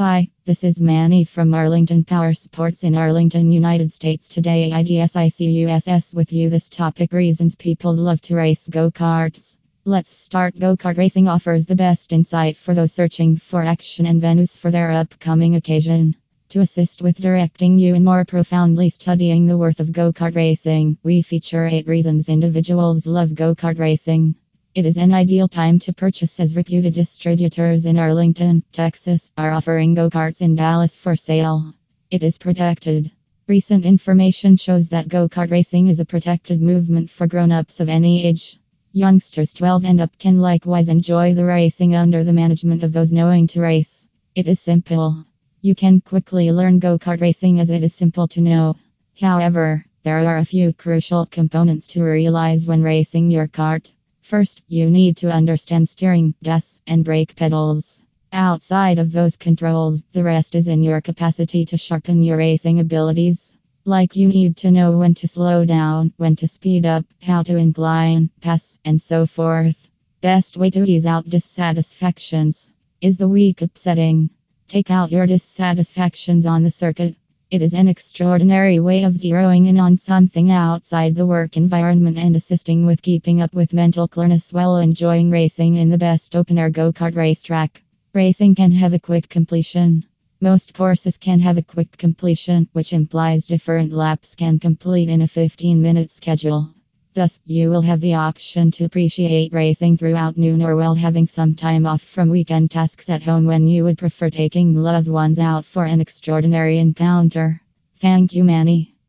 Hi, this is Manny from Arlington Power Sports in Arlington, United States. Today, IDSICUSS with you. This topic reasons people love to race go karts. Let's start. Go kart racing offers the best insight for those searching for action and venues for their upcoming occasion. To assist with directing you in more profoundly studying the worth of go kart racing, we feature eight reasons individuals love go kart racing. It is an ideal time to purchase as reputed distributors in Arlington, Texas, are offering go karts in Dallas for sale. It is protected. Recent information shows that go kart racing is a protected movement for grown ups of any age. Youngsters 12 and up can likewise enjoy the racing under the management of those knowing to race. It is simple. You can quickly learn go kart racing as it is simple to know. However, there are a few crucial components to realize when racing your kart. First, you need to understand steering, gas, and brake pedals. Outside of those controls, the rest is in your capacity to sharpen your racing abilities. Like you need to know when to slow down, when to speed up, how to incline, pass, and so forth. Best way to ease out dissatisfactions is the weak up setting. Take out your dissatisfactions on the circuit. It is an extraordinary way of zeroing in on something outside the work environment and assisting with keeping up with mental clearness while enjoying racing in the best open air go kart racetrack. Racing can have a quick completion. Most courses can have a quick completion, which implies different laps can complete in a 15 minute schedule. Thus, you will have the option to appreciate racing throughout noon or while having some time off from weekend tasks at home when you would prefer taking loved ones out for an extraordinary encounter. Thank you, Manny.